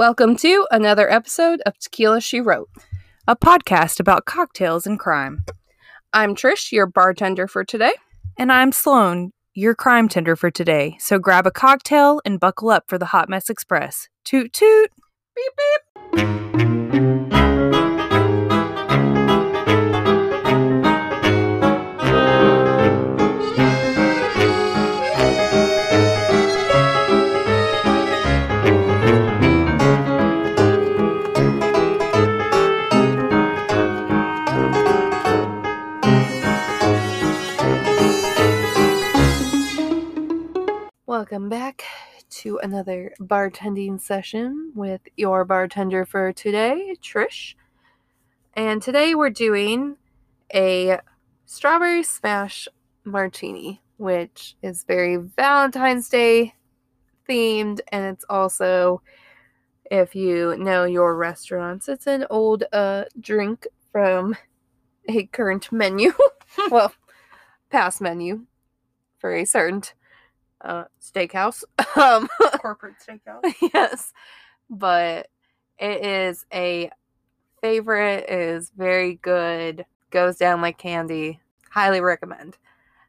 Welcome to another episode of Tequila She Wrote. a podcast about cocktails and crime. I'm Trish, your bartender for today. And I'm Sloane, your crime tender for today. So grab a cocktail and buckle up for the Hot Mess Express. Toot toot! Beep beep. Welcome back to another bartending session with your bartender for today, Trish. And today we're doing a strawberry smash martini, which is very Valentine's Day themed, and it's also, if you know your restaurants, it's an old uh drink from a current menu. well, past menu for a certain uh steakhouse. Um Corporate steakhouse. yes. But it is a favorite, it is very good, goes down like candy. Highly recommend.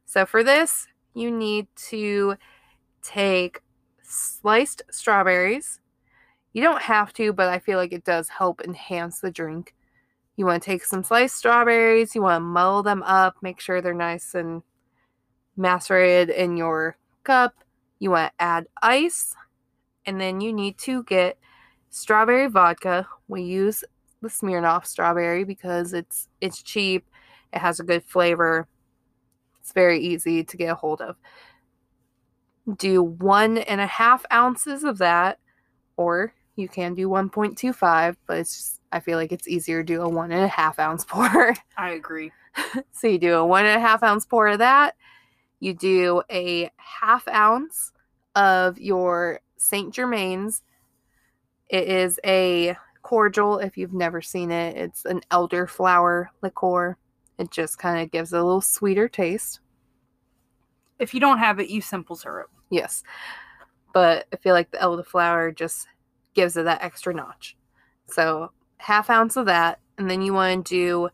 So for this, you need to take sliced strawberries. You don't have to, but I feel like it does help enhance the drink. You want to take some sliced strawberries, you want to mull them up, make sure they're nice and macerated in your cup. You want to add ice, and then you need to get strawberry vodka. We use the Smirnoff strawberry because it's it's cheap. It has a good flavor. It's very easy to get a hold of. Do one and a half ounces of that, or you can do 1.25, but it's just, I feel like it's easier to do a one and a half ounce pour. I agree. So you do a one and a half ounce pour of that. You do a half ounce of your St. Germain's. It is a cordial if you've never seen it. It's an elderflower liqueur. It just kind of gives it a little sweeter taste. If you don't have it, use simple syrup. Yes. But I feel like the elderflower just gives it that extra notch. So half ounce of that. And then you want to do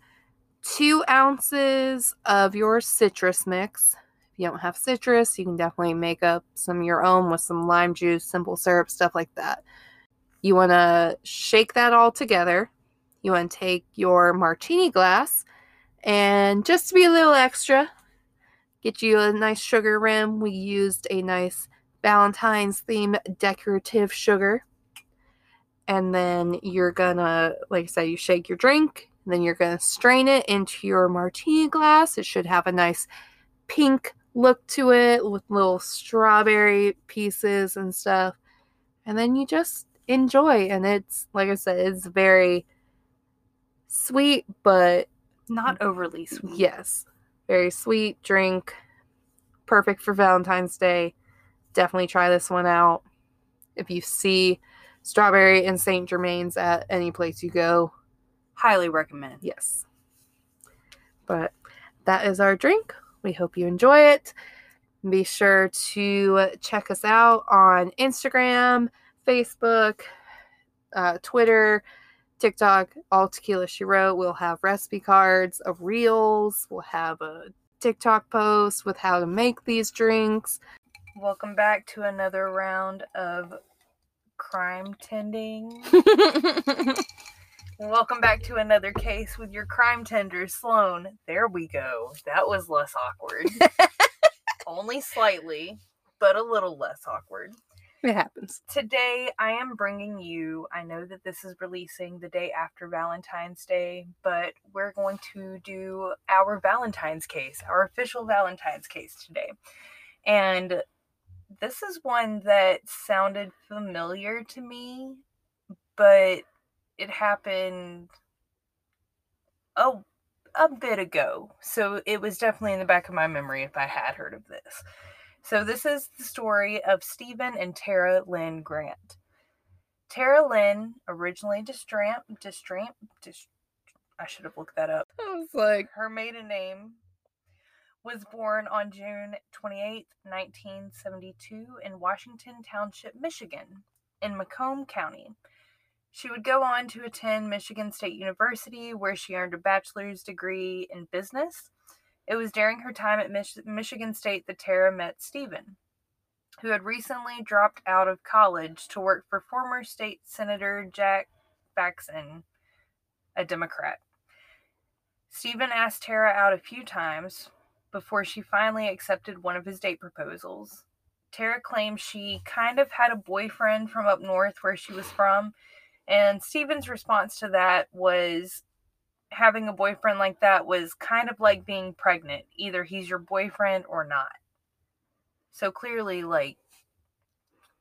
two ounces of your citrus mix. You don't have citrus, you can definitely make up some of your own with some lime juice, simple syrup, stuff like that. You want to shake that all together. You want to take your martini glass and just to be a little extra, get you a nice sugar rim. We used a nice Valentine's theme decorative sugar. And then you're gonna, like I said, you shake your drink, then you're gonna strain it into your martini glass. It should have a nice pink look to it with little strawberry pieces and stuff. And then you just enjoy. And it's, like I said, it's very sweet, but Not overly sweet. Yes. Very sweet drink. Perfect for Valentine's Day. Definitely try this one out. If you see strawberry and St. Germain's at any place you go, Highly recommend. yes. But that is our drink. We hope you enjoy it. Be sure to check us out on Instagram, Facebook, uh, Twitter, TikTok, all tequila she wrote. We'll have recipe cards of reels. We'll have a TikTok post with how to make these drinks. Welcome back to another round of crime tending. Welcome back to another case with your crime tender, Sloane. There we go. That was less awkward. Only slightly, but a little less awkward. it happens. Today, I am bringing you. I know that this is releasing the day after Valentine's Day, but we're going to do our Valentine's case, our official Valentine's case today. And this is one that sounded familiar to me, but it happened a, a bit ago. So it was definitely in the back of my memory if I had heard of this. So this is the story of Stephen and Tara Lynn Grant. Tara Lynn, originally Distramp, Distramp, Dist, I should have looked that up. I was like, Her maiden name was born on June 28, 1972, in Washington Township, Michigan, in Macomb County. She would go on to attend Michigan State University, where she earned a bachelor's degree in business. It was during her time at Mich- Michigan State that Tara met Stephen, who had recently dropped out of college to work for former state senator Jack Faxon, a Democrat. Stephen asked Tara out a few times before she finally accepted one of his date proposals. Tara claims she kind of had a boyfriend from up north where she was from, and Stephen's response to that was having a boyfriend like that was kind of like being pregnant. Either he's your boyfriend or not. So clearly, like,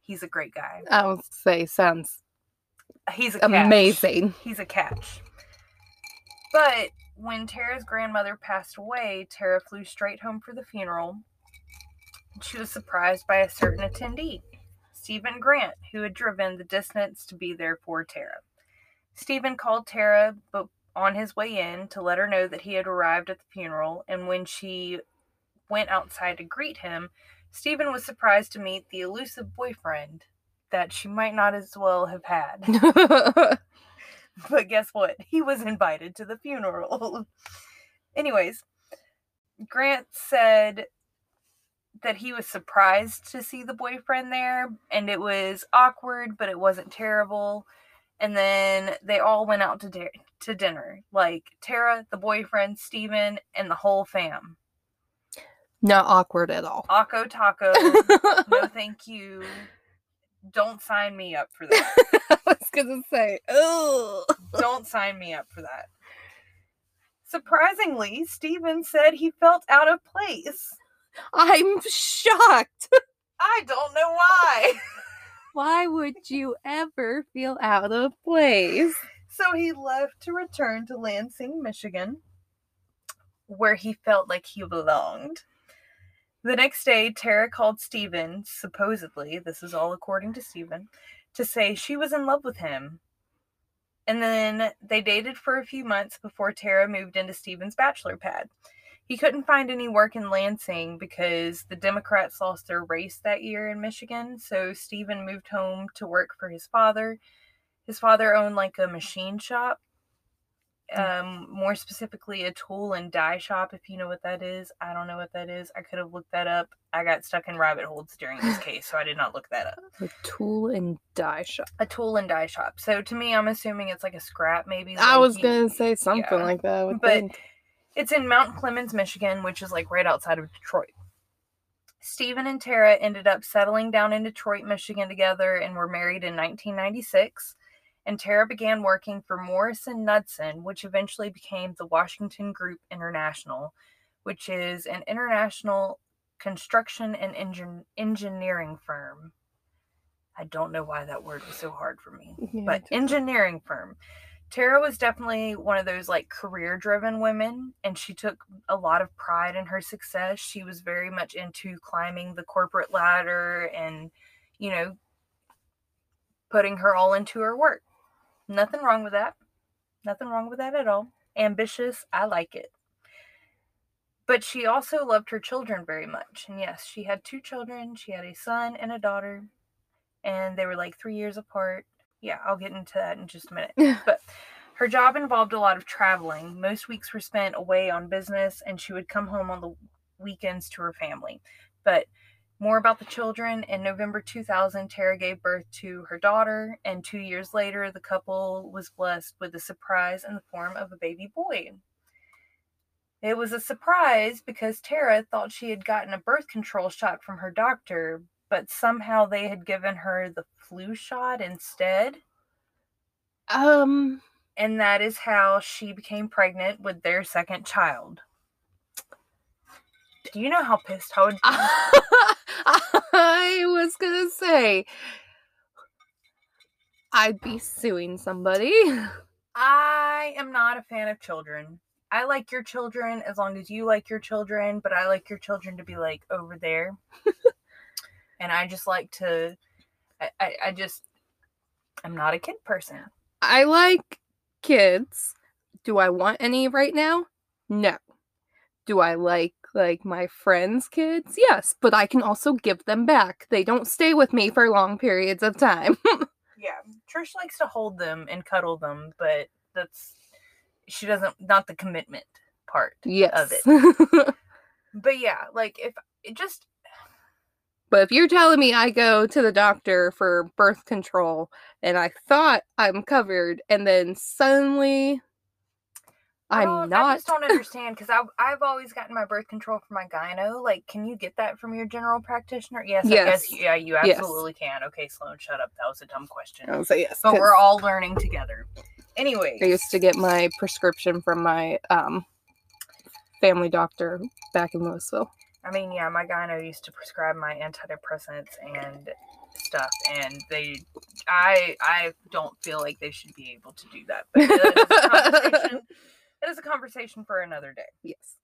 he's a great guy. I would say sounds He's a catch. amazing. He's a catch. But when Tara's grandmother passed away, Tara flew straight home for the funeral. She was surprised by a certain attendee, Stephen Grant, who had driven the distance to be there for Tara. Stephen called Tara but on his way in to let her know that he had arrived at the funeral, and when she went outside to greet him, Stephen was surprised to meet the elusive boyfriend that she might not as well have had. But guess what? He was invited to the funeral. Anyways, Grant said that he was surprised to see the boyfriend there and it was awkward, but it wasn't terrible. And then they all went out to di- to dinner, like Tara, the boyfriend, Stephen, and the whole fam. Not awkward at all. Akko Taco, no thank you. Don't sign me up for that. I was gonna say, oh, Don't sign me up for that. Surprisingly, Stephen said he felt out of place. I'm shocked. I don't know why. Why would you ever feel out of place? So he left to return to Lansing, Michigan, where he felt like he belonged. The next day, Tara called Stephen, supposedly, this is all according to Stephen, to say she was in love with him. And then they dated for a few months before Tara moved into Stephen's bachelor pad. He couldn't find any work in Lansing because the Democrats lost their race that year in Michigan, so Stephen moved home to work for his father. His father owned like a machine shop, um, more specifically a tool and die shop, if you know what that is. I don't know what that is. I could have looked that up. I got stuck in rabbit holes during this case, so I did not look that up. A tool and die shop. A tool and die shop. So to me, I'm assuming it's like a scrap, maybe. I like was gonna say something yeah. like that. But- think. It's in Mount Clemens, Michigan, which is like right outside of Detroit. Stephen and Tara ended up settling down in Detroit, Michigan together and were married in 1996. And Tara began working for Morrison Knudsen, which eventually became the Washington Group International, which is an international construction and engin- engineering firm. I don't know why that word was so hard for me Yeah, but engineering firm. Tara was definitely one of those like career driven women, and she took a lot of pride in her success. She was very much into climbing the corporate ladder and, you know, putting her all into her work. Nothing wrong with that. Nothing wrong with that at all. Ambitious, I like it. But she also loved her children very much. And yes, she had two children. She had a son and a daughter, and they were like three years apart yeah, I'll get into that in just a minute. But her job involved a lot of traveling. Most weeks were spent away on business, and she would come home on the weekends to her family. But more about the children. In November 2000, Tara gave birth to her daughter, and two years later, the couple was blessed with a surprise in the form of a baby boy. It was a surprise because Tara thought she had gotten a birth control shot from her doctor, but somehow they had given her the flu shot instead. Um, And that is how she became pregnant with their second child. Do you know how pissed I would be? I was gonna say I'd be suing somebody. I am not a fan of children. I like your children as long as you like your children, but I like your children to be like over there. and I just like to, I, I, I just, I'm not a kid person. I like kids. Do I want any right now? No. Do I like like my friends' kids? Yes, but I can also give them back. They don't stay with me for long periods of time. Yeah, Trish likes to hold them and cuddle them, but that's she doesn't not the commitment part Yes. of it. But yeah, like if it just but if you're telling me I go to the doctor for birth control and I thought I'm covered and then suddenly I'm don't- I just don't understand because I've I've always gotten my birth control from my gyno. Like, can you get that from your general practitioner? Yes, I guess Yes. yeah, you Yes. absolutely can. Okay, Sloane, shut up. That was a dumb question. I would say yes. But we're all learning together. Anyway, I used to get my prescription from my um family doctor back in Louisville. I mean, yeah, my gyno used to prescribe my antidepressants and stuff, and they, I, I don't feel like they should be able to do that. But that is a conversation. that is a conversation for another day. Yes.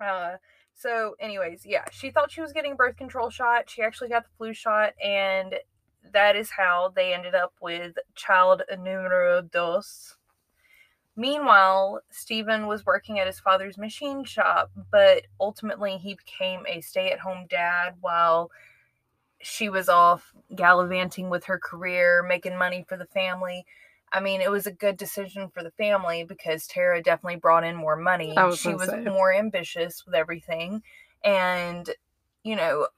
Uh, so, anyways, yeah, she thought she was getting a birth control shot. She actually got the flu shot, and that is how they ended up with child numero dos. Meanwhile, Stephen was working at his father's machine shop, but ultimately he became a stay at home dad while she was off gallivanting with her career, making money for the family. I mean, it was a good decision for the family because Tara definitely brought in more money. Was she was say. more ambitious with everything. And, you know,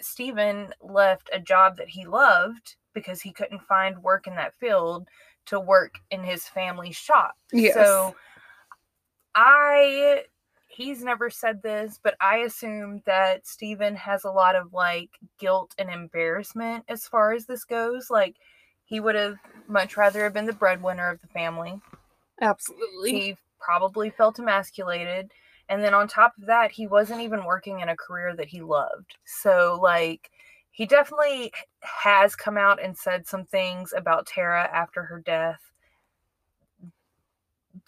Stephen left a job that he loved because he couldn't find work in that field to work in his family's shop. Yes. So I he's never said this, but I assume that Stephen has a lot of like guilt and embarrassment as far as this goes. Like he would have much rather have been the breadwinner of the family. Absolutely. He probably felt emasculated. And then on top of that, he wasn't even working in a career that he loved. So, like, he definitely has come out and said some things about Tara after her death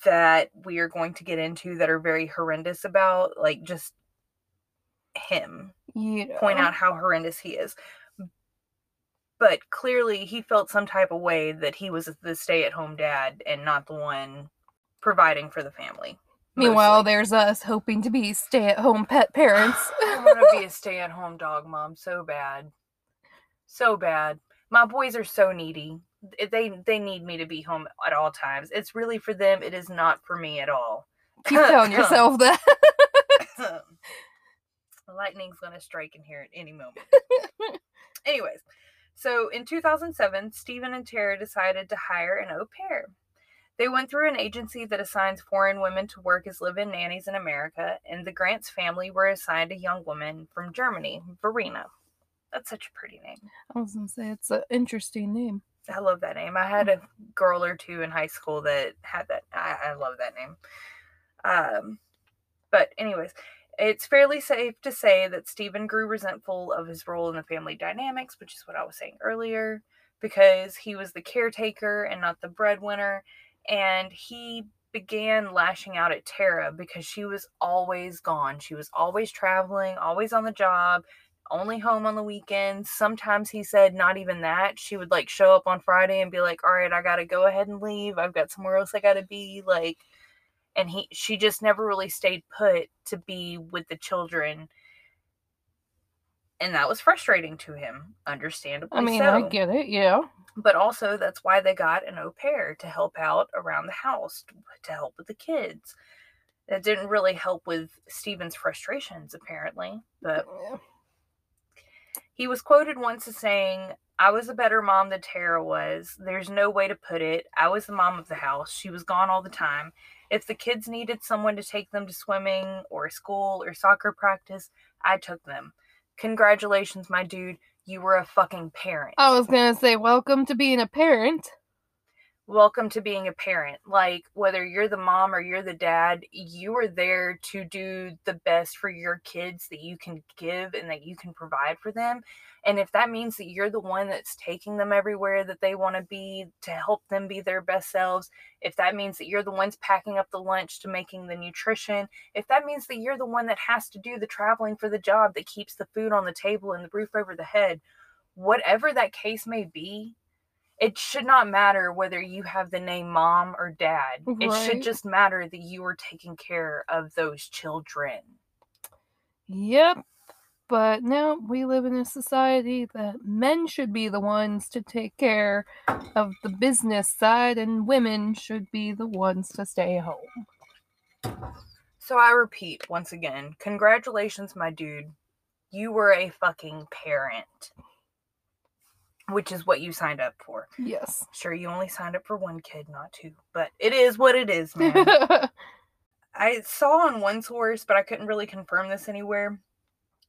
that we are going to get into that are very horrendous about, like, just him you know. point out how horrendous he is. But clearly, he felt some type of way that he was the stay at home dad and not the one providing for the family. Meanwhile, mostly. there's us hoping to be stay at home pet parents. I want to be a stay at home dog mom so bad. So bad. My boys are so needy. They they need me to be home at all times. It's really for them. It is not for me at all. Keep telling yourself that. Lightning's gonna strike in here at any moment. Anyways, so in 2007, Stephen and Tara decided to hire an au pair. They went through an agency that assigns foreign women to work as live in nannies in America, and the Grants family were assigned a young woman from Germany, Verena. That's such a pretty name. I was gonna say it's an interesting name. I love that name. I had a girl or two in high school that had that. I, I love that name. Um, but anyways, it's fairly safe to say that Stephen grew resentful of his role in the family dynamics, which is what I was saying earlier, because he was the caretaker and not the breadwinner, and he began lashing out at Tara because she was always gone. She was always traveling, always on the job, only home on the weekends. Sometimes he said not even that. She would like show up on Friday and be like, "All right, I got to go ahead and leave. I've got somewhere else I got to be." Like and he she just never really stayed put to be with the children. And that was frustrating to him, understandably I mean, so I get it. Yeah. But also that's why they got an au pair to help out around the house to help with the kids. It didn't really help with Stephen's frustrations apparently but he was quoted once as saying i was a better mom than tara was. There's no way to put it. I was the mom of the house. She was gone all the time. If the kids needed someone to take them to swimming or school or soccer practice i took them. Congratulations my dude you were a fucking parent I was gonna say, welcome to being a parent. Welcome to being a parent. Like, whether you're the mom or you're the dad, you are there to do the best for your kids that you can give and that you can provide for them. And if that means that you're the one that's taking them everywhere that they want to be to help them be their best selves, if that means that you're the ones packing up the lunch to making the nutrition, if that means that you're the one that has to do the traveling for the job that keeps the food on the table and the roof over the head, whatever that case may be, it should not matter whether you have the name mom or dad. It should just matter that you are taking care of those children. Yep. But now we live in a society that men should be the ones to take care of the business side and women should be the ones to stay home. So I repeat once again, congratulations, my dude. You were a fucking parent. Which is what you signed up for. Yes. Sure, you only signed up for one kid, not two. But it is what it is, man. I saw on one source, but I couldn't really confirm this anywhere.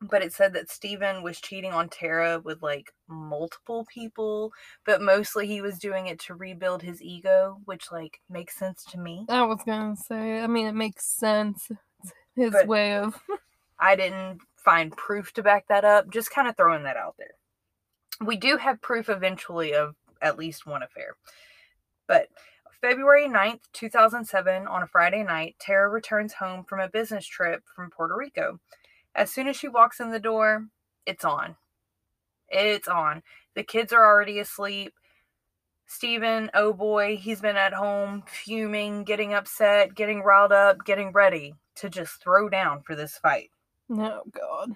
But it said that Stephen was cheating on Tara with like multiple people, but mostly he was doing it to rebuild his ego, which like makes sense to me. I was gonna say, I mean, it makes sense. It's his But- way of. I didn't find proof to back that up, just kind of throwing that out there. We do have proof eventually of at least one affair. But February 9th, 2007, on a Friday night, Tara returns home from a business trip from Puerto Rico. As soon as she walks in the door, it's on. It's on. The kids are already asleep. Stephen, oh boy, he's been at home fuming, getting upset, getting riled up, getting ready to just throw down for this fight. Oh, God.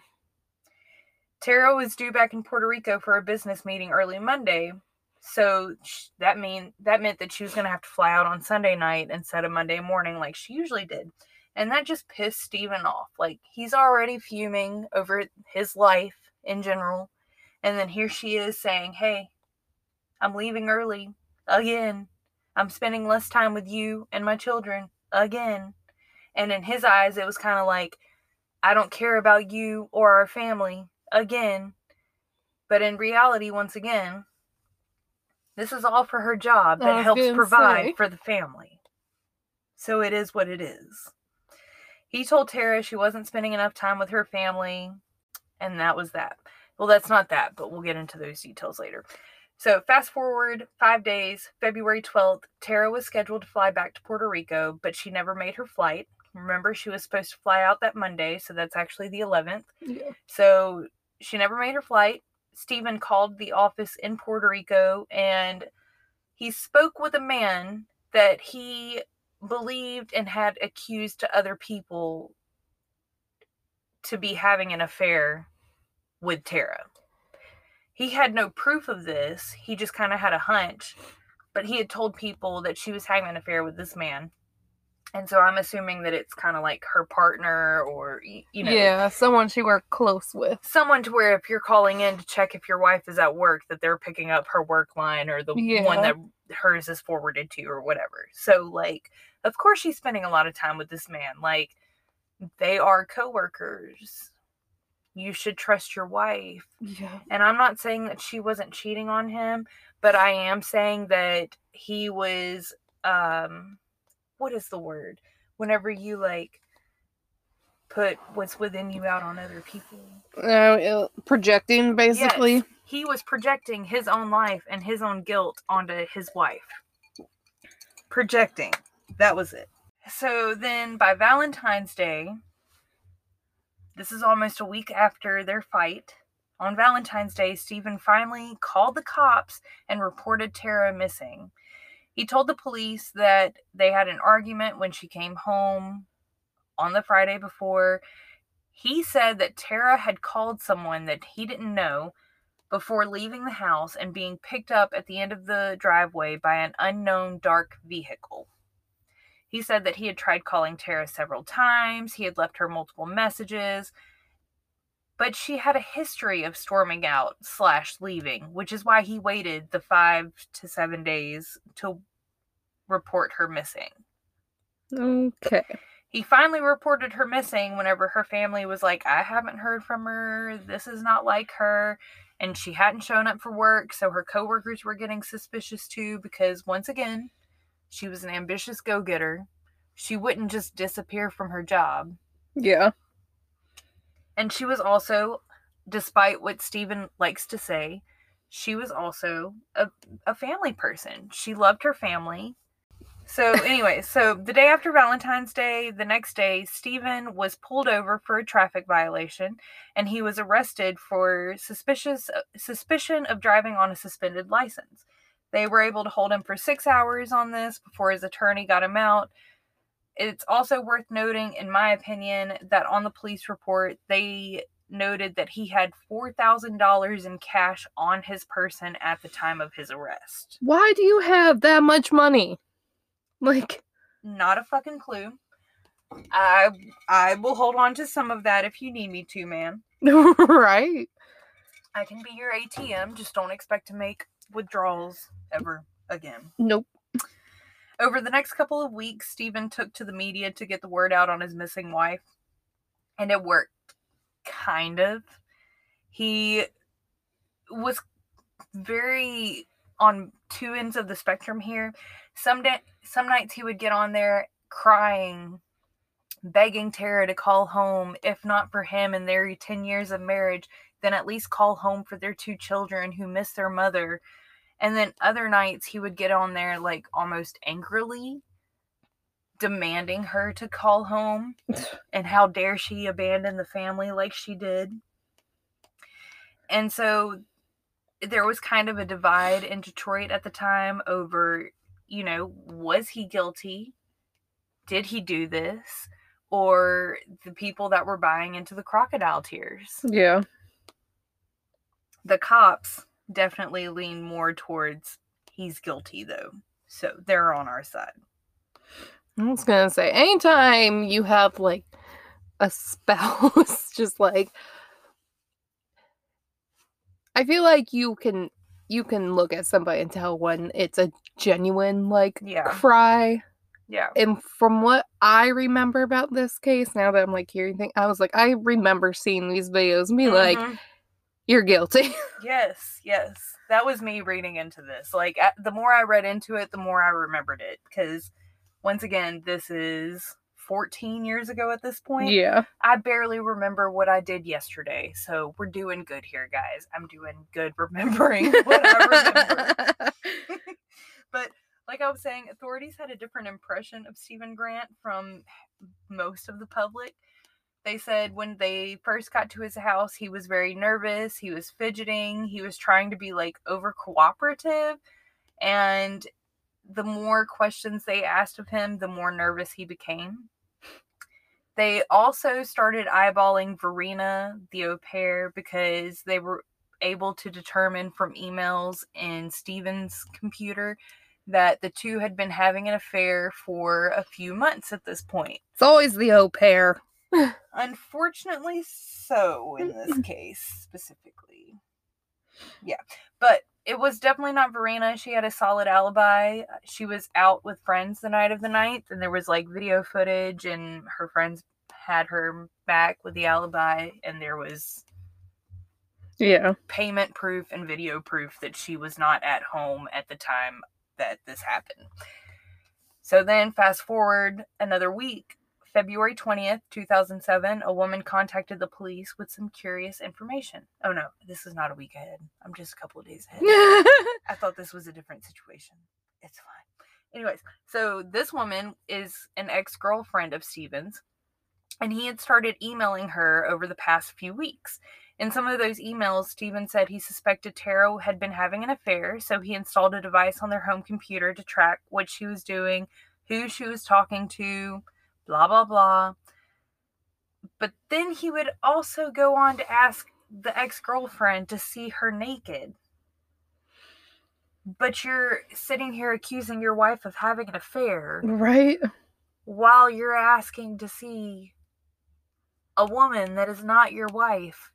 Tara was due back in Puerto Rico for a business meeting early Monday, so that mean that meant that she was going to have to fly out on Sunday night instead of Monday morning like she usually did. And that just pissed Stephen off. Like he's already fuming over his life in general, and then here she is saying, "Hey, I'm leaving early again. I'm spending less time with you and my children again." And in his eyes, it was kind of like, I don't care about you or our family again. But in reality, once again, this is all for her job that helps provide say. for the family. So it is what it is. He told Tara she wasn't spending enough time with her family, and that was that. Well, that's not that, but we'll get into those details later. So, fast forward five days, February 12th, Tara was scheduled to fly back to Puerto Rico, but she never made her flight. Remember, she was supposed to fly out that Monday, so that's actually the 11th. Yeah. So she never made her flight. Stephen called the office in Puerto Rico and he spoke with a man that he believed and had accused to other people to be having an affair with Tara. He had no proof of this. He just kind of had a hunch, but he had told people that she was having an affair with this man. And so I'm assuming that it's kind of like her partner or you know yeah, someone she worked close with. someone to where if you're calling in to check if your wife is at work that they're picking up her work line or the one that hers is forwarded to or whatever. So like of course she's spending a lot of time with this man. Like they are coworkers. You should trust your wife. Yeah. and i'm not saying that she wasn't cheating on him but i am saying that he was um what is the word whenever you like put what's within you out on other people Uh, projecting, basically. Yes, he was projecting his own life and his own guilt onto his wife. Projecting. That was it. So then by Valentine's Day, this is almost a week after their fight. On Valentine's Day, Stephen finally called the cops and reported Tara missing. He told the police that they had an argument when she came home on the Friday before. He said that Tara had called someone that he didn't know before leaving the house and being picked up at the end of the driveway by an unknown dark vehicle. He said that he had tried calling Tara several times, he had left her multiple messages, but she had a history of storming out slash leaving, which is why he waited the five to seven days to report her missing. Okay. He finally reported her missing whenever her family was like, I haven't heard from her. This is not like her. And she hadn't shown up for work. So her coworkers were getting suspicious too because, once again, she was an ambitious go getter. She wouldn't just disappear from her job. Yeah. And she was also, despite what Stephen likes to say, she was also a, a family person. She loved her family. So, anyway, so the day after Valentine's Day, the next day, Stephen was pulled over for a traffic violation and he was arrested for suspicious suspicion of driving on a suspended license. They were able to hold him for six hours on this before his attorney got him out. It's also worth noting, in my opinion, that on the police report, they noted that he had $4,000 in cash on his person at the time of his arrest. Why do you have that much money? Like, Not a fucking clue. I I will hold on to some of that if you need me to, man. right? I can be your ATM, just don't expect to make withdrawals ever again. Nope. Over the next couple of weeks, Stephen took to the media to get the word out on his missing wife, and it worked. Kind of. He was very on two ends of the spectrum here. Some day, some nights he would get on there crying, begging Tara to call home, if not for him and their 10 years of marriage, then at least call home for their two children who miss their mother. And then other nights he would get on there like almost angrily demanding her to call home and how dare she abandon the family like she did. And so there was kind of a divide in Detroit at the time over, you know, was he guilty? Did he do this? Or the people that were buying into the crocodile tears. Yeah. The cops definitely lean more towards he's guilty, though. So they're on our side. I was gonna say, anytime you have like a spouse, just like I feel like you can you can look at somebody and tell when it's a genuine like Yeah. cry. Yeah. And from what I remember about this case, now that I'm like hearing things, I was like, I remember seeing these videos and be like, Mhm. You're guilty. Yes, yes. That was me reading into this. Like, the more I read into it, the more I remembered it. Because, once again, this is 14 years ago at this point. yeah. I barely remember what I did yesterday. So, we're doing good here, guys. I'm doing good remembering what I remember. But, like I was saying, authorities had a different impression of Stephen Grant from most of the public. They said when they first got to his house, he was very nervous, he was fidgeting, he was trying to be like over cooperative. And the more questions they asked of him, the more nervous he became. They also started eyeballing Verena, the au pair, because they were able to determine from emails in Stephen's computer that the two had been having an affair for a few months at this point. It's always the au pair. Unfortunately, so in this case specifically. Yeah, but it was definitely not Verena. She had a solid alibi. Uh, she was out with friends the night of the ninth, and there was like video footage, and her friends had her back with the alibi, and there was Yeah. payment proof and video proof that she was not at home at the time that this happened. So then, fast forward another week, February 20th, 2007, a woman contacted the police with some curious information. Oh no, this is not a week ahead. I'm just a couple of days ahead. I thought this was a different situation. It's fine. Anyways, so this woman is an ex girlfriend of Stephen's, and he had started emailing her over the past few weeks. In some of those emails, Stephen said he suspected Tara had been having an affair, so he installed a device on their home computer to track what she was doing, who she was talking to, blah, blah, blah. But then he would also go on to ask the ex girlfriend to see her naked. But you're sitting here accusing your wife of having an affair right? while you're asking to see a woman that is not your wife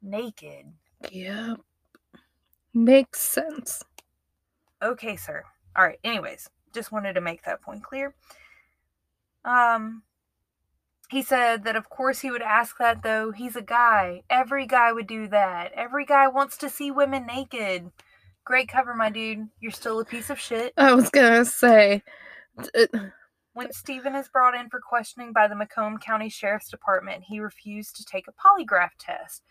naked. Yeah. Makes sense. Okay, sir. All right. Anyways, just wanted to make that point clear. Um he said that of course he would ask that though. He's a guy. Every guy would do that. Every guy wants to see women naked. Great cover, my dude. You're still a piece of shit. I was gonna say, uh, When Stephen is brought in for questioning by the Macomb County Sheriff's Department, he refused to take a polygraph test.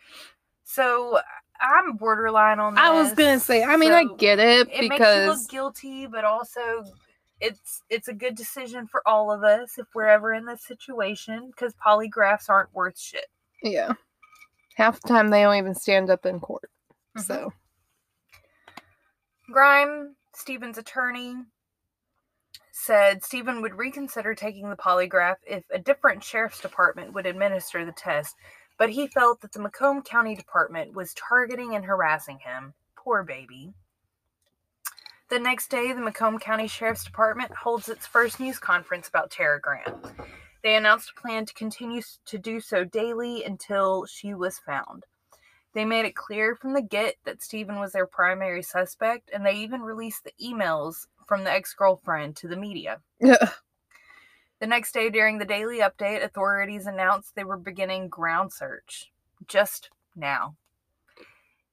So I'm borderline on this. I was gonna say. I mean, I get it, it makes you because look guilty, but also it's it's a good decision for all of us if we're ever in this situation because polygraphs aren't worth shit. yeah, half the time they don't even stand up in court. Mhm. So Grime, Stephen's attorney, said Stephen would reconsider taking the polygraph if a different sheriff's department would administer the test, but he felt that the Macomb County Department was targeting and harassing him. Poor baby. The next day, the Macomb County Sheriff's Department holds its first news conference about Tara Grant. They announced a plan to continue to do so daily until she was found. They made it clear from the get that Stephen was their primary suspect, and they even released the emails from the ex girlfriend to the media. The next day, during the daily update, authorities announced they were beginning ground search. Just now.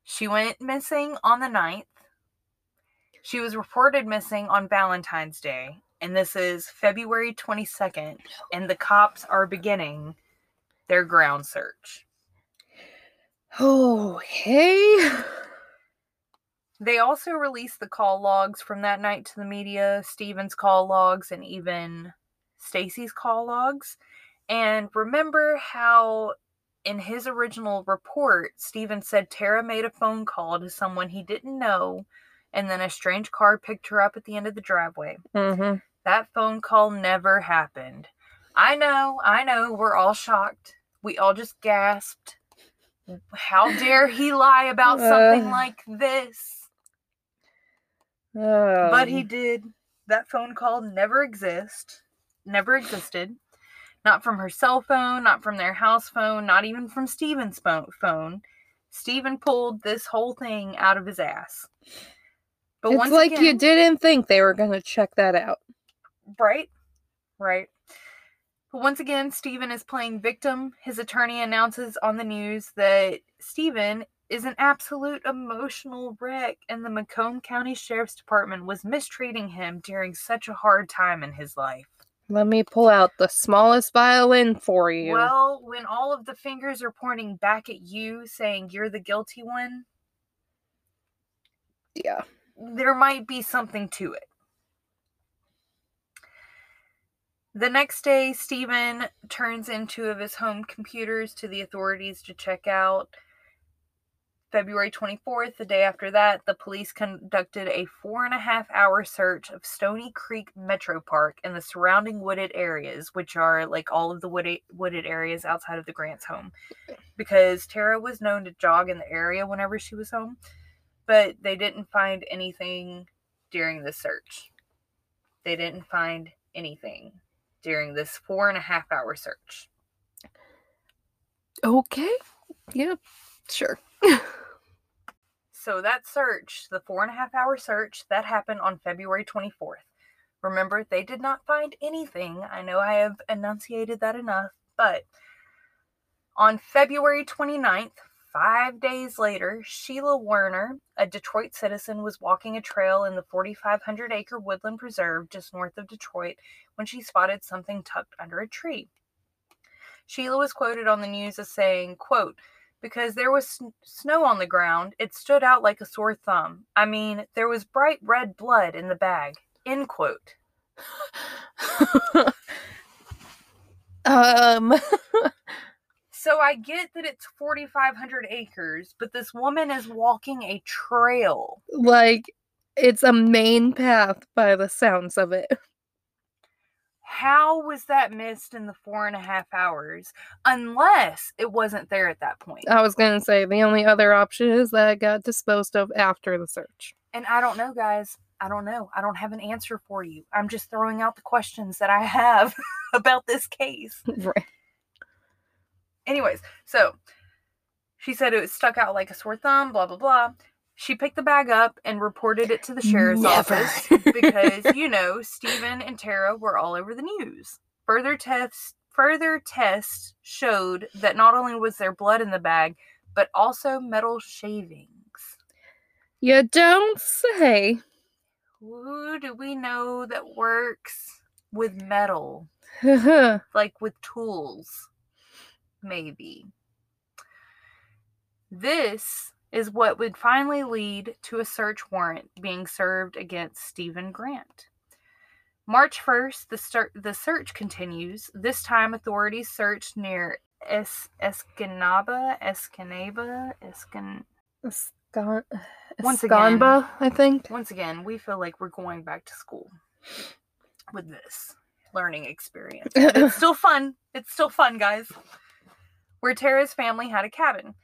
She went missing on the 9th. She was reported missing on Valentine's Day, and this is February 22nd, and the cops are beginning their ground search. Oh, hey. They also released the call logs from that night to the media, Stephen's call logs, and even Stacy's call logs. And remember how in his original report, Stephen said Tara made a phone call to someone he didn't know, and then a strange car picked her up at the end of the driveway. Mm-hmm. That phone call never happened. I know, I know, we're all shocked. We all just gasped. How dare he lie about something Uh. like this? But he did. That phone call never exist. Never existed. Not from her cell phone, not from their house phone, not even from Stephen's phone. Stephen pulled this whole thing out of his ass. But it's like you didn't think they were gonna check that out. Right? Right. But once again, Stephen is playing victim. His attorney announces on the news that Stephen is an absolute emotional wreck, and the Macomb County Sheriff's Department was mistreating him during such a hard time in his life. Let me pull out the smallest violin for you. Well, when all of the fingers are pointing back at you, saying you're the guilty one, yeah. There might be something to it. The next day, Stephen turns in two of his home computers to the authorities to check out. February 24th, the day after that, the police conducted a four and a half hour search of Stony Creek Metro Park and the surrounding wooded areas, which are like all of the wooded, wooded areas outside of the Grant's home. Because Tara was known to jog in the area whenever she was home, but they didn't find anything during the search. They didn't find anything during this four and a half hour search. Okay. Yep. Sure. So that search, the four and a half hour search, that happened on February 24th. Remember, they did not find anything. I know I have enunciated that enough, but on February 29th, five days later, Sheila Werner, a Detroit citizen, was walking a trail in the 4,500 acre woodland preserve just north of Detroit when she spotted something tucked under a tree. Sheila was quoted on the news as saying, quote, because there was sn- snow on the ground, it stood out like a sore thumb. I mean, there was bright red blood in the bag. End quote. um. So I get that it's 4,500 acres, but this woman is walking a trail. like it's a main path by the sounds of it. How was that missed in the four and a half hours? Unless it wasn't there at that point. I was gonna say the only other option is that it got disposed of after the search. And I don't know, guys. I don't know. I don't have an answer for you. I'm just throwing out the questions that I have about this case. Right. Anyways, so she said it was stuck out like a sore thumb, blah, blah, blah. She picked the bag up and reported it to the sheriff's Never. office because, you know, Stephen and Tara were all over the news. Further tests further tests showed that not only was there blood in the bag, but also metal shavings. You don't say. Who do we know that works with metal? Like with tools, maybe. This is what would finally lead to a search warrant being served against Stephen Grant. March 1st, the, ser- the search continues. This time, authorities searched near es- Escanaba, Escanaba, Escan. Escan- Once again. I think. Once again, we feel like we're going back to school with this learning experience. It's still fun. It's still fun, guys. Where Tara's family had a cabin.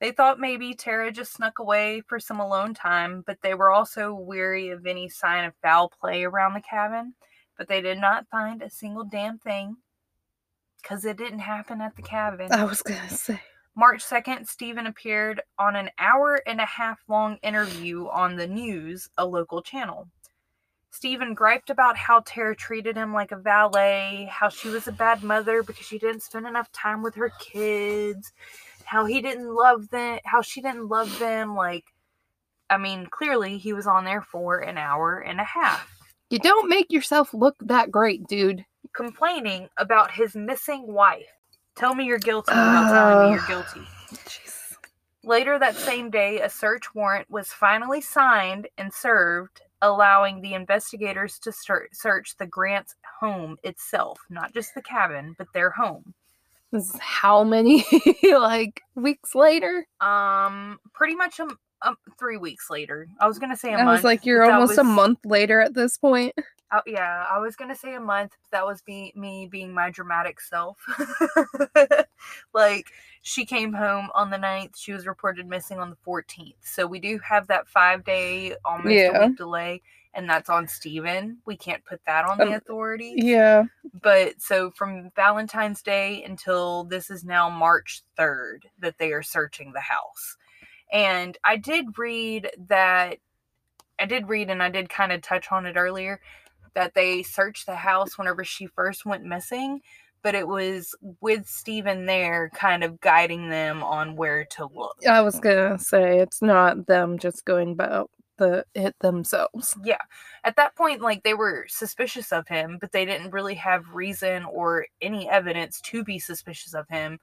They thought maybe Tara just snuck away for some alone time, but they were also weary of any sign of foul play around the cabin. But they did not find a single damn thing because it didn't happen at the cabin. I was gonna say. March 2nd, Stephen appeared on an hour and a half long interview on the news, a local channel. Stephen griped about how Tara treated him like a valet, how she was a bad mother because she didn't spend enough time with her kids, how he didn't love them, how she didn't love them. Like, I mean, clearly he was on there for an hour and a half. You don't make yourself look that great, dude. Complaining about his missing wife. Tell me you're guilty without telling me you're guilty. Jeez. Later that same day, a search warrant was finally signed and served, allowing the investigators to start search the Grant's home itself, not just the cabin, but their home. How many like weeks later? Um, pretty much um, um three weeks later. I was gonna say a I month. was like, you're almost a month later at this point. Oh, yeah, I was gonna say a month. But that was be me being my dramatic self. like she came home on the 9th. She was reported missing on the 14th. So we do have that five day, almost a week delay, and that's on Stephen. We can't put that on the Um, authorities. Yeah. But so from Valentine's Day until this is now March 3rd that they are searching the house. And I did read that I did read and I did kind of touch on it earlier that they searched the house whenever she first went missing, but it was with Stephen there kind of guiding them on where to look. I was gonna say it's not them just going about the it themselves. Yeah. At that point, like they were suspicious of him, but they didn't really have reason or any evidence to be suspicious of him.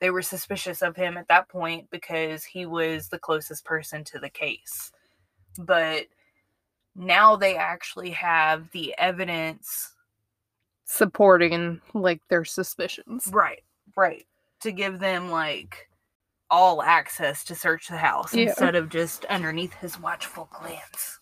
They were suspicious of him at that point because he was the closest person to the case. But now they actually have the evidence. Supporting like their suspicions. Right, right. To give them like all access to search the house Yeah. instead of just underneath his watchful glance.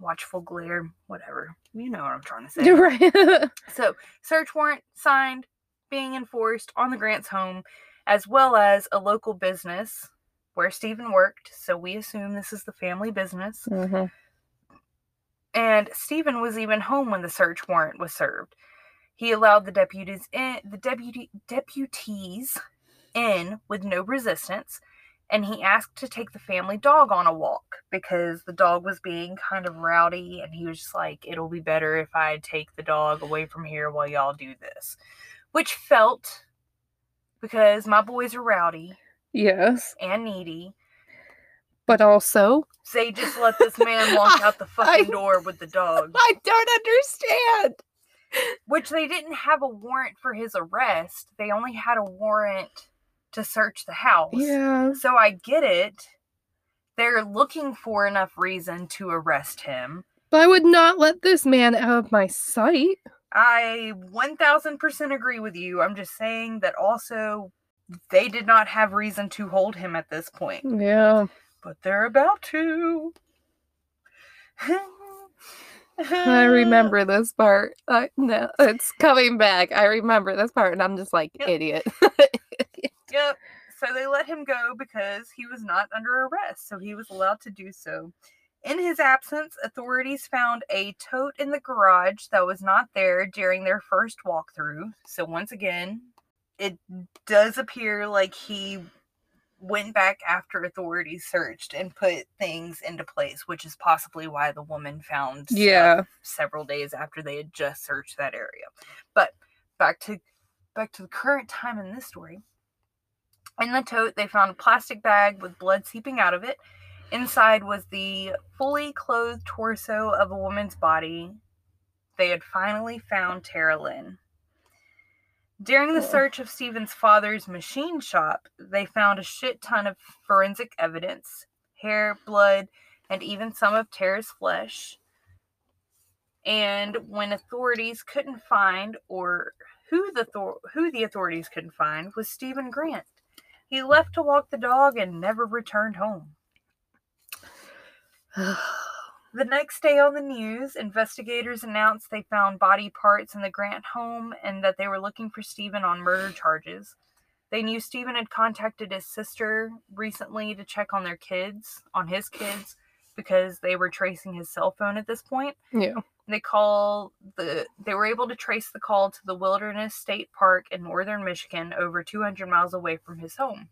Watchful glare, whatever. You know what I'm trying to say. Right. So, search warrant signed, being enforced on the Grant's home, as well as a local business where Stephen worked. So, we assume this is the family business. Mhm. And Stephen was even home when the search warrant was served. He allowed the deputies in, the deputy deputies in with no resistance, and he asked to take the family dog on a walk because the dog was being kind of rowdy, and he was just like, "It'll be better if I take the dog away from here while y'all do this," which felt because my boys are rowdy Yes. and needy. But also They just let this man walk out the fucking I- door with the dog. I don't understand. which they didn't have a warrant for his arrest. They only had a warrant to search the house. Yeah. So I get it. They're looking for enough reason to arrest him. But I would not let this man out of my sight. I 1000% agree with you. I'm just saying that also they did not have reason to hold him at this point, Yeah. But they're about to. I remember this part. I no, it's coming back. I remember this part and I'm just like Yep. idiot. Yep. So they let him go because he was not under arrest, so he was allowed to do so. In his absence, authorities found a tote in the garage that was not there during their first walkthrough. So once again, it does appear like he went back after authorities searched and put things into place, which is possibly why the woman found Yeah. several days after they had just searched that area. But back to back to the current time in this story. In the tote, they found a plastic bag with blood seeping out of it. Inside was the fully clothed torso of a woman's body. They had finally found Tara Lynn. During the search of Stephen's father's machine shop, they found a shit ton of forensic evidence hair, blood, and even some of Tara's flesh. And when authorities couldn't find, or who the thor- who the authorities couldn't find, was Stephen Grant. He left to walk the dog and never returned home. The next day on the news, investigators announced they found body parts in the Grant home and that they were looking for Stephen on murder charges. They knew Stephen had contacted his sister recently to check on their kids, on his kids, because they were tracing his cell phone at this point. Yeah. They call the they were able to trace the call to the Wilderness State Park in northern Michigan, over 200 miles away from his home.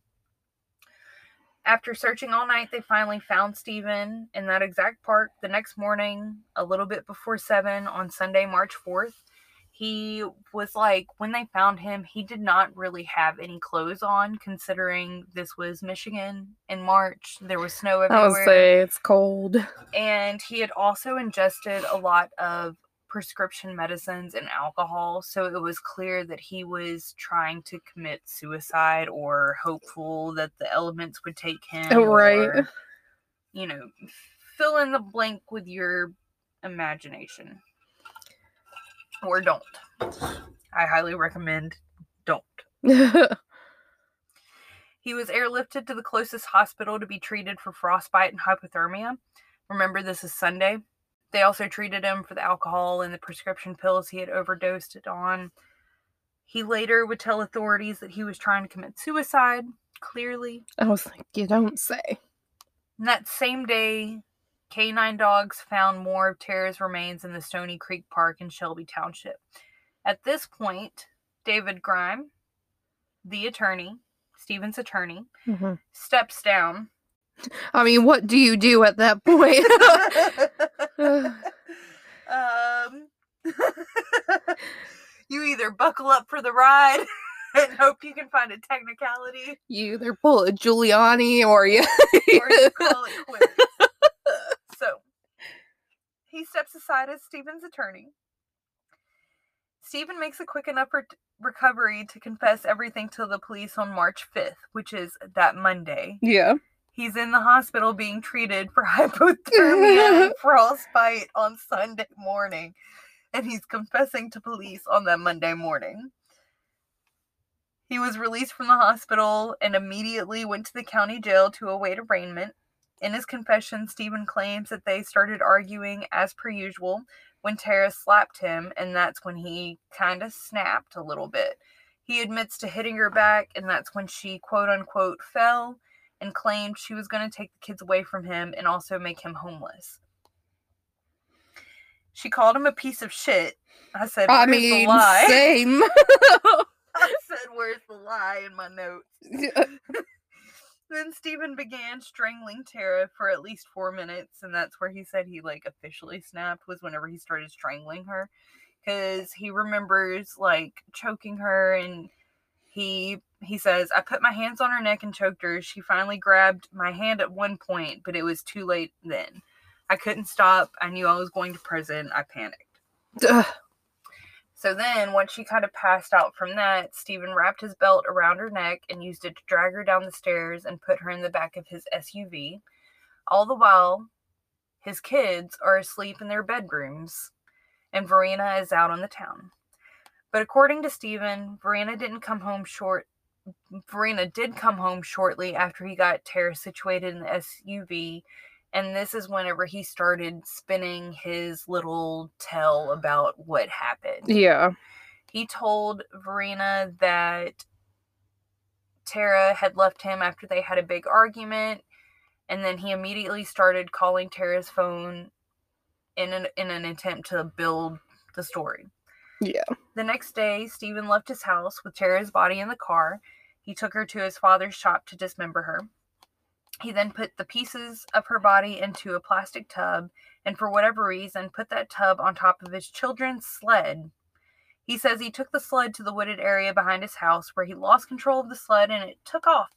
After searching all night, they finally found Stephen in that exact park the next morning, a little bit before 7 on Sunday, March 4th. He was like, when they found him, he did not really have any clothes on, considering this was Michigan in March. There was snow everywhere. I would say it's cold. And he had also ingested a lot of prescription medicines and alcohol. So it was clear that he was trying to commit suicide or hopeful that the elements would take him. Right. or, you know, fill in the blank with your imagination. Or don't. I highly recommend don't. He was airlifted to the closest hospital to be treated for frostbite and hypothermia. Remember, this is Sunday. They also treated him for the alcohol and the prescription pills he had overdosed it on. He later would tell authorities that he was trying to commit suicide, clearly. I was like, you don't say. And that same day, canine dogs found more of Tara's remains in the Stony Creek Park in Shelby Township. At this point, David Griem, the attorney, Stephen's attorney, Mhm. steps down. I mean, what do you do at that point? um, you either buckle up for the ride and hope you can find a technicality, you either pull a Giuliani or you. or you call it quits. so he steps aside as Stephen's attorney. Stephen makes a quick enough re- recovery to confess everything to the police on March 5th, which is that Monday. yeah. He's in the hospital being treated for hypothermia and frostbite on Sunday morning, and he's confessing to police on that Monday morning. He was released from the hospital and immediately went to the county jail to await arraignment. In his confession, Stephen claims that they started arguing as per usual when Tara slapped him, and that's when he kind of snapped a little bit. He admits to hitting her back, and that's when she quote unquote fell and claimed she was going to take the kids away from him and also make him homeless. She called him a piece of shit. I said, I "Where's the mean, lie?" same. I said, "Where's the lie?" in my notes. Then Stephen began strangling Tara for at least four minutes, and that's where he said he like officially snapped was whenever he started strangling her, because he remembers like choking her, and he he says I put my hands on her neck and choked her. She finally grabbed my hand at one point, but it was too late then. I couldn't stop. I knew I was going to prison. I panicked. Ugh. So then, once she kind of passed out from that, Stephen wrapped his belt around her neck and used it to drag her down the stairs and put her in the back of his SUV. All the while, his kids are asleep in their bedrooms, and Verena is out on the town. But according to Stephen, Verena didn't come home short. Verena did come home shortly after he got Tara situated in the SUV, and this is whenever he started spinning his little tell about what happened yeah. he told Verena that Tara had left him after they had a big argument, and then he immediately started calling Tara's phone in an in an attempt to build the story. Yeah. The next day, Stephen left his house with Tara's body in the car. He took her to his father's shop to dismember her. He then put the pieces of her body into a plastic tub and, for whatever reason, put that tub on top of his children's sled. He says he took the sled to the wooded area behind his house where he lost control of the sled and it took off.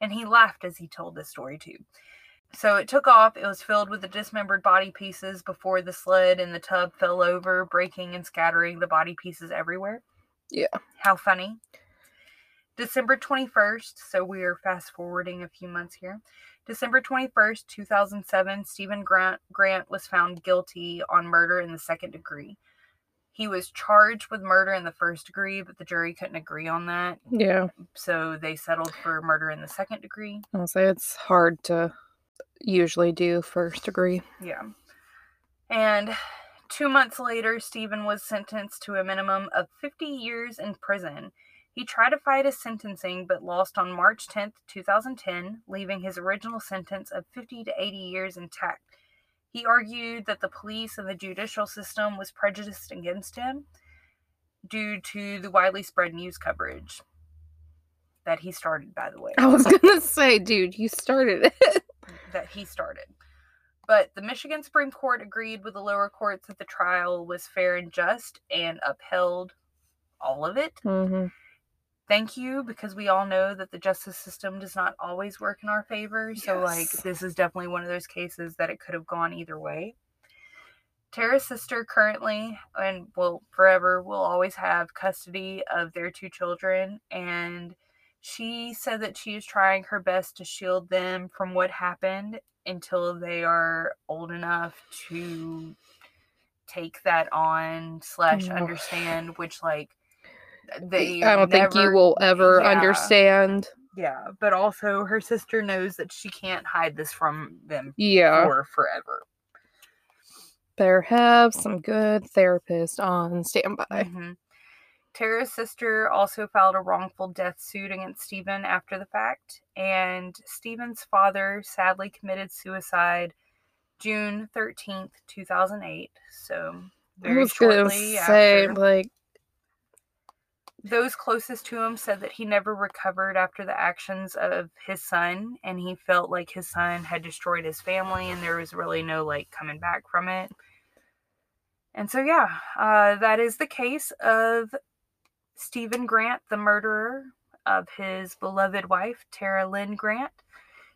And he laughed as he told this story, too. So it took off. It was filled with the dismembered body pieces before the sled and the tub fell over, breaking and scattering the body pieces everywhere. Yeah. How funny. December 21st, so we are fast forwarding a few months here. December 21st, 2007, Stephen Grant, Grant was found guilty on murder in the second degree. He was charged with murder in the first degree, but the jury couldn't agree on that, Yeah. so they settled for murder in the second degree. I'll say it's hard to usually do first degree. Yeah. And two months later, Stephen was sentenced to a minimum of 50 years in prison. He tried to fight his sentencing but lost on March 10th, 2010, leaving his original sentence of 50 to 80 years intact. He argued that the police and the judicial system was prejudiced against him due to the widely spread news coverage that he started, by the way. I was gonna say, dude, you started it. that he started. But the Michigan Supreme Court agreed with the lower courts that the trial was fair and just and upheld all of it. Mm-hmm. Thank you, because we all know that the justice system does not always work in our favor. So, like, this is definitely one of those cases that it could have gone either way. Tara's sister currently and will forever will always have custody of their two children and she said that she is trying her best to shield them from what happened until they are old enough to take that on slash understand which like they I don't think you will ever yeah. understand. yeah but also her sister knows that she can't hide this from them Yeah. for forever Better have some good therapist on standby. Mhm. Tara's sister also filed a wrongful death suit against Stephen after the fact, and Stephen's father sadly committed suicide June 13th, 2008. So, I very was gonna shortly say, after. like, Those closest to him said that he never recovered after the actions of his son, and he felt like his son had destroyed his family, and there was really no like coming back from it. And so, yeah, uh, that is the case of Stephen Grant, the murderer of his beloved wife, Tara Lynn Grant.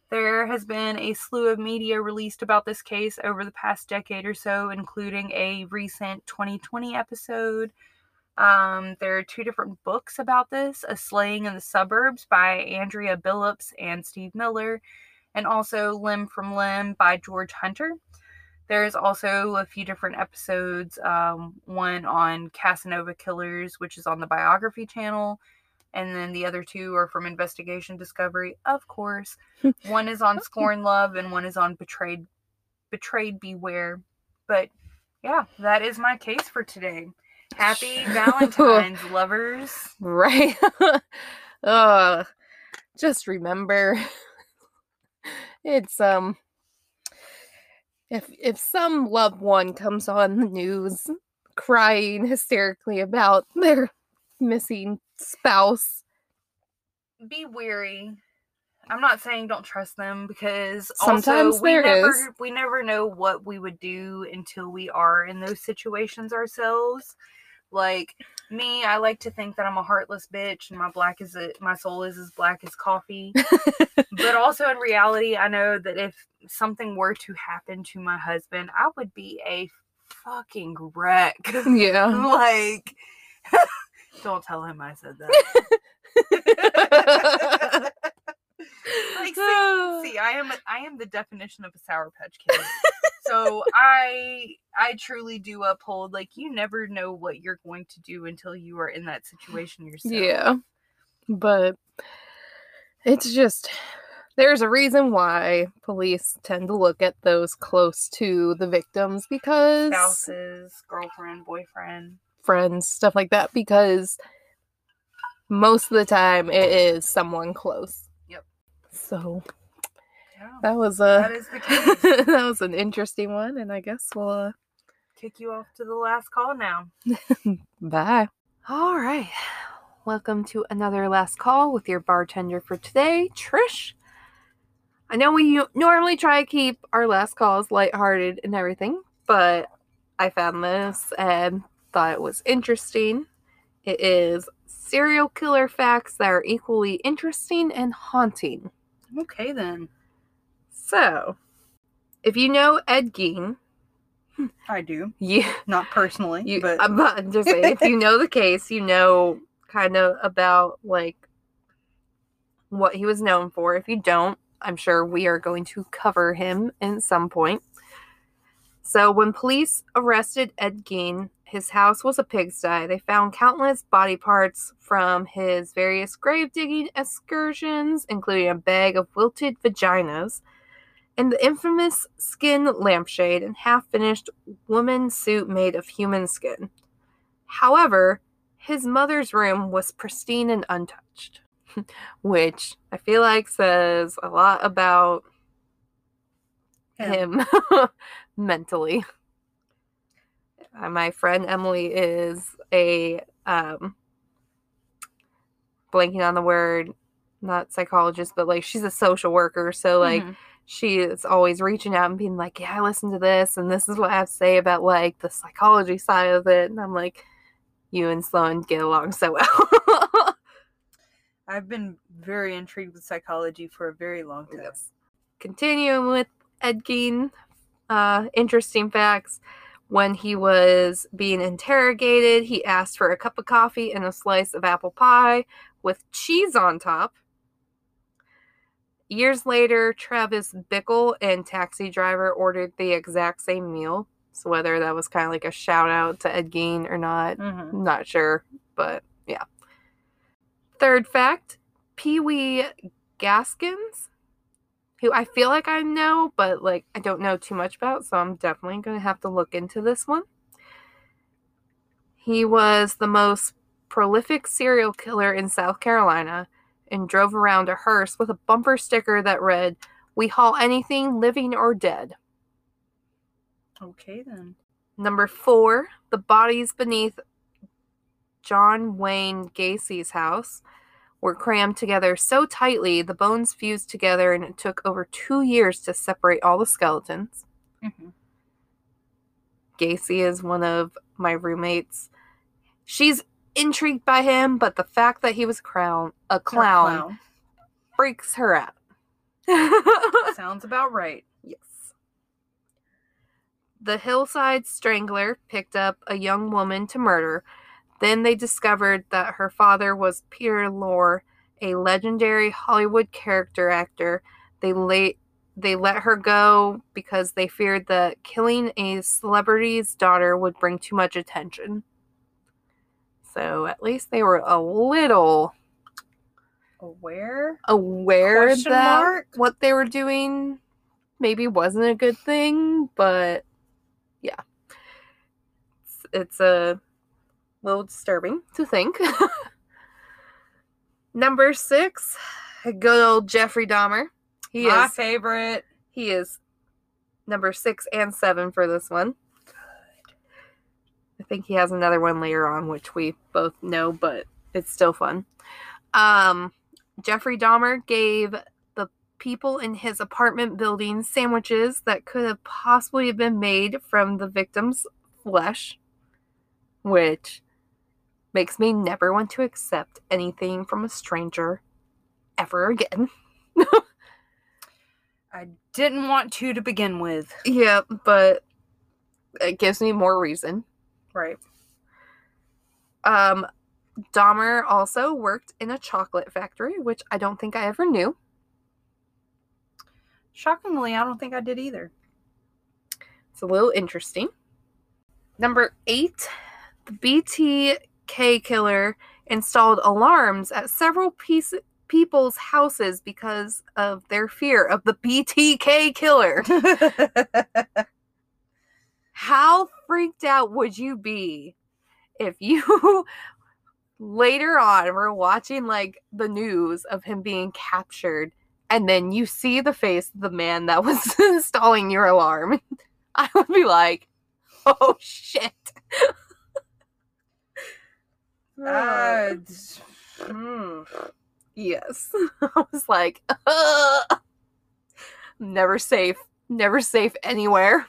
There has been a slew of media released about this case over the past decade or so, including a recent 2020 episode. Um, there are two different books about this A Slaying in the Suburbs by Andrea Billups and Steve Miller, and also Limb from Limb by George Hunter. There's also a few different episodes, um, one on Casanova Killers, which is on the Biography channel, and then the other two are from Investigation Discovery, of course. one is on Scorn Love, and one is on Betrayed, Betrayed Beware. But yeah, that is my case for today. Happy Valentine's, lovers. right? uh, just remember, it's um, if if some loved one comes on the news crying hysterically about their missing spouse, Be wary. I'm not saying don't trust them because Sometimes also we there never is. we never know what we would do until we are in those situations ourselves. Like me, I like to think that I'm a heartless bitch and my black is a, my soul is as black as coffee. but also in reality, I know that if something were to happen to my husband, I would be a fucking wreck. yeah. like don't tell him I said that. like see, ah. see, I am I am the definition of a sour patch kid. so I I truly do uphold like you never know what you're going to do until you are in that situation yourself. Yeah. But it's just there's a reason why police tend to look at those close to the victims because Spouses, girlfriend, boyfriend. friends, stuff like that, because most of the time it is someone close. Yep. So Yeah. that was a is the case. that was an interesting one, and I guess we'll uh, Kick you off to the last call now. bye. All right. Welcome to another last call with your bartender for today, Trish. I know we normally try to keep our last calls lighthearted and everything, but I found this and thought it was interesting. It is serial killer facts that are equally interesting and haunting. Okay then. So, if you know Ed Gein, I do. you, Not personally, you but I'm not just saying, if you know the case, you know kind of about like what he was known for. If you don't, I'm sure we are going to cover him in some point. So, when police arrested Ed Gein, his house was a pigsty. They found countless body parts from his various grave digging excursions, including a bag of wilted vaginas and the infamous skin lampshade and half finished woman suit made of human skin. However, his mother's room was pristine and untouched, which I feel like says a lot about him mentally. Uh, my friend Emily is a um blanking on the word, not psychologist, but like she's a social worker. So like Mhm. she is always reaching out and being like, Yeah, I listened to this and this is what I have to say about like the psychology side of it. And I'm like, You and Sloane get along so well. I've been very intrigued with psychology for a very long time. Yes. Continuing with Ed Gein, uh, interesting facts. When he was being interrogated, he asked for a cup of coffee and a slice of apple pie with cheese on top. Years later, Travis Bickle and Taxi Driver ordered the exact same meal. So whether that was kind of like a shout out to Ed Gein or not, Mhm. not sure, but yeah. Third fact Pee Wee Gaskins, who I feel like I know, but like I don't know too much about, so I'm definitely going to have to look into this one. He was the most prolific serial killer in South Carolina and drove around a hearse with a bumper sticker that read, We haul anything living or dead. Okay then. Number four, the bodies beneath John Wayne Gacy's house were crammed together so tightly the bones fused together and it took over two years to separate all the skeletons. Mhm. Gacy is one of my roommates. She's intrigued by him, but the fact that he was crown a Or clown, freaks her out. Sounds about right. Yes. The Hillside Strangler picked up a young woman to murder. Then they discovered that her father was Peter Lorre, a legendary Hollywood character actor. They late they let her go because they feared that killing a celebrity's daughter would bring too much attention. So at least they were a little Aware? aware Question that mark? what they were doing maybe wasn't a good thing, but yeah. It's, it's a little disturbing to think. Number six, good old Jeffrey Dahmer. He is My is favorite. he is number six and seven for this one. I think he has another one later on, which we both know, but it's still fun. Um, Jeffrey Dahmer gave the people in his apartment building sandwiches that could have possibly been made from the victim's flesh, which makes me never want to accept anything from a stranger ever again. I didn't want to to begin with. Yeah, but it gives me more reason. Right. Um, Dahmer also worked in a chocolate factory, which I don't think I ever knew. Shockingly, I don't think I did either. It's a little interesting. Number eight, the BTK killer installed alarms at several piece, people's houses because of their fear of the BTK killer. How freaked out would you be if you later on were watching like the news of him being captured and then you see the face of the man that was installing your alarm? I would be like, oh shit. Uh. Yes. I was like, "Ugh. never safe. Never safe anywhere.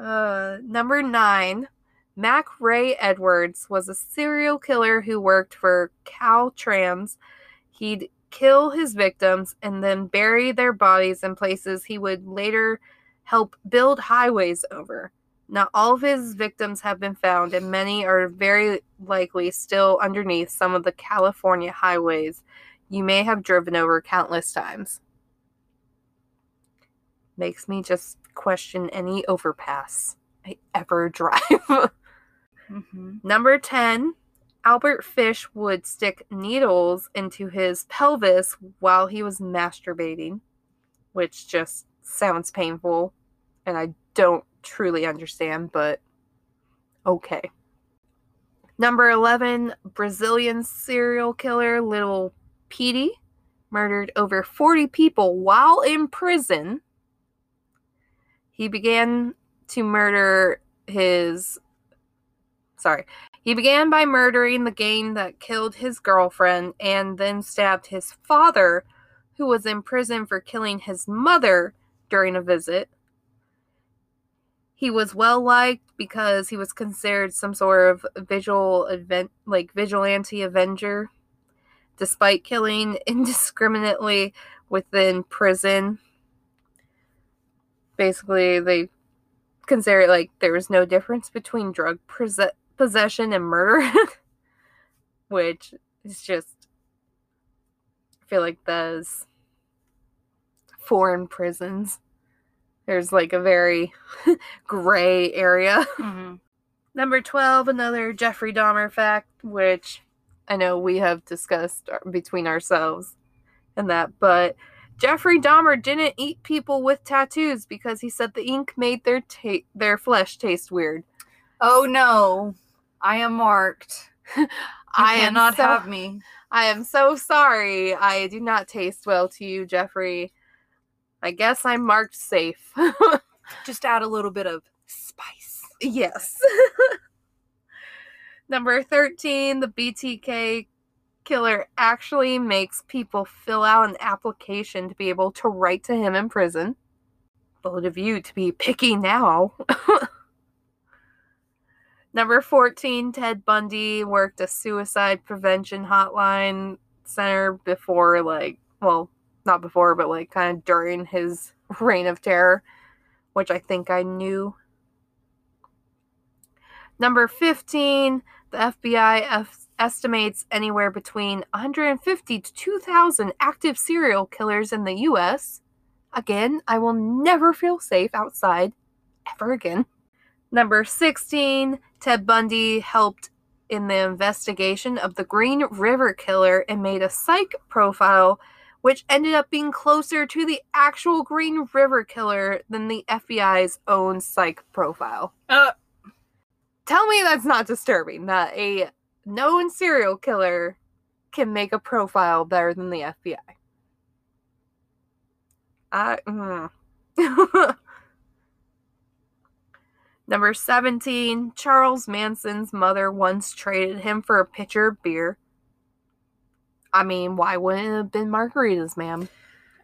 Uh, number nine, Mack Ray Edwards was a serial killer who worked for Caltrans. He'd kill his victims and then bury their bodies in places he would later help build highways over. Not all of his victims have been found, and many are very likely still underneath some of the California highways you may have driven over countless times. Makes me just question any overpass I ever drive. mhm. Number 10, Albert Fish would stick needles into his pelvis while he was masturbating, which just sounds painful, and I don't truly understand, but okay. Number 11, Brazilian serial killer Little Petey murdered over 40 people while in prison. He began to murder his. Sorry. He began by murdering the gang that killed his girlfriend and then stabbed his father, who was in prison for killing his mother during a visit. He was well liked because he was considered some sort of visual event like vigilante avenger despite killing indiscriminately within prison. Basically, they consider it like there was no difference between drug possession and murder, which is just, I feel like those foreign prisons. There's like a very gray area. Mm-hmm. Number 12, another Jeffrey Dahmer fact, which I know we have discussed between ourselves and that, but Jeffrey Dahmer didn't eat people with tattoos because he said the ink made their ta- their flesh taste weird. Oh no, I am marked. You I am cannot so, have me. I am so sorry. I do not taste well to you, Jeffrey. I guess I'm marked safe. Just add a little bit of spice. yes. Number 13, the BTK killer actually makes people fill out an application to be able to write to him in prison. Bold of you to be picky now. Number 14, Ted Bundy worked a suicide prevention hotline center before, like, well, not before, but like kind of during his reign of terror, which I think I knew. Number 15, the FBI f- estimates anywhere between 150 to 2,000 active serial killers in the US. Again, I will never feel safe outside ever again. Number 16, Ted Bundy helped in the investigation of the Green River Killer and made a psych profile which ended up being closer to the actual Green River Killer than the FBI's own psych profile. Uh, Tell me that's not disturbing that a known serial killer can make a profile better than the FBI. I, mm. Number 17, Charles Manson's mother once traded him for a pitcher of beer. I mean, why wouldn't it have been margaritas, ma'am?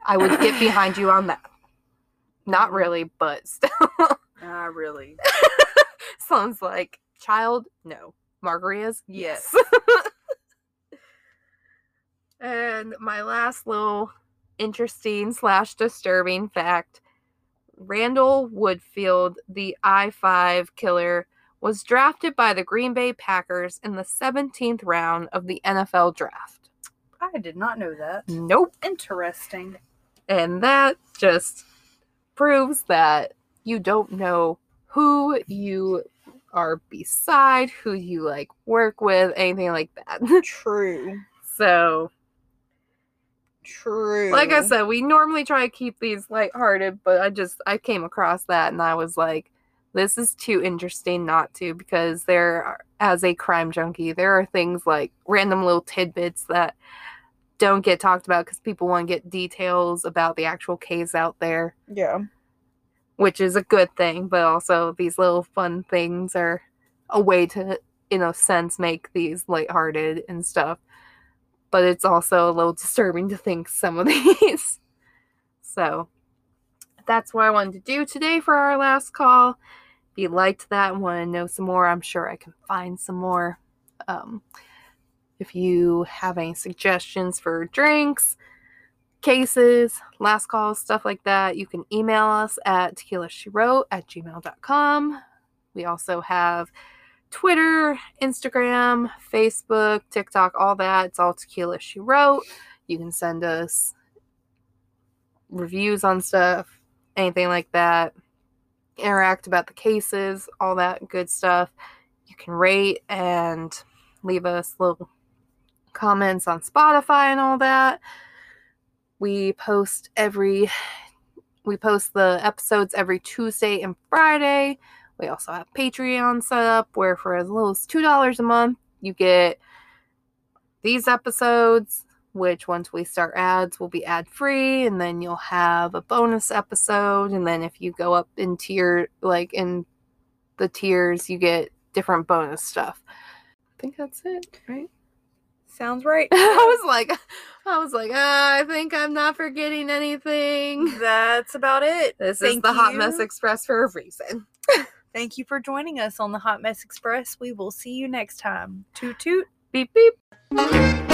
I would get behind you on that. Not really, but still. ah, really. Sounds like child, no. Margaritas, Yes. and my last little interesting slash disturbing fact Randall Woodfield, the I 5 killer, was drafted by the Green Bay Packers in the 17th round of the NFL draft. I did not know that. Nope. Interesting. And that just proves that you don't know who you are beside, who you like work with, anything like that. True. so, True. like I said, we normally try to keep these lighthearted, but I just I came across that and I was like, this is too interesting not to because there are, as a crime junkie, there are things like random little tidbits that don't get talked about because people want to get details about the actual case out there, Yeah. which is a good thing, but also these little fun things are a way to in a sense make these lighthearted and stuff but it's also a little disturbing to think some of these. So that's what I wanted to do today for our last call. If you liked that and want to know some more, I'm sure I can find some more. Um, if you have any suggestions for drinks, cases, last calls, stuff like that, you can email us at tequila she wrote at gmail.com. We also have Twitter, Instagram, Facebook, TikTok, all that. It's all Tequila She Wrote. You can send us reviews on stuff, anything like that. Interact about the cases, all that good stuff. You can rate and leave us little comments on Spotify and all that. We post every we post the episodes every Tuesday and Friday. We also have Patreon set up where for as little as $2 a month, you get these episodes, which once we start ads will be ad free, and then you'll have a bonus episode. And then if you go up in tier, like in the tiers, you get different bonus stuff. I think that's it, right? Sounds right. I was like, I was like, ah, I think I'm not forgetting anything. That's about it. This is Thank the Hot Mess. Express for a reason. Thank you for joining us on the Hot Mess Express. We will see you next time. Toot toot. Beep beep.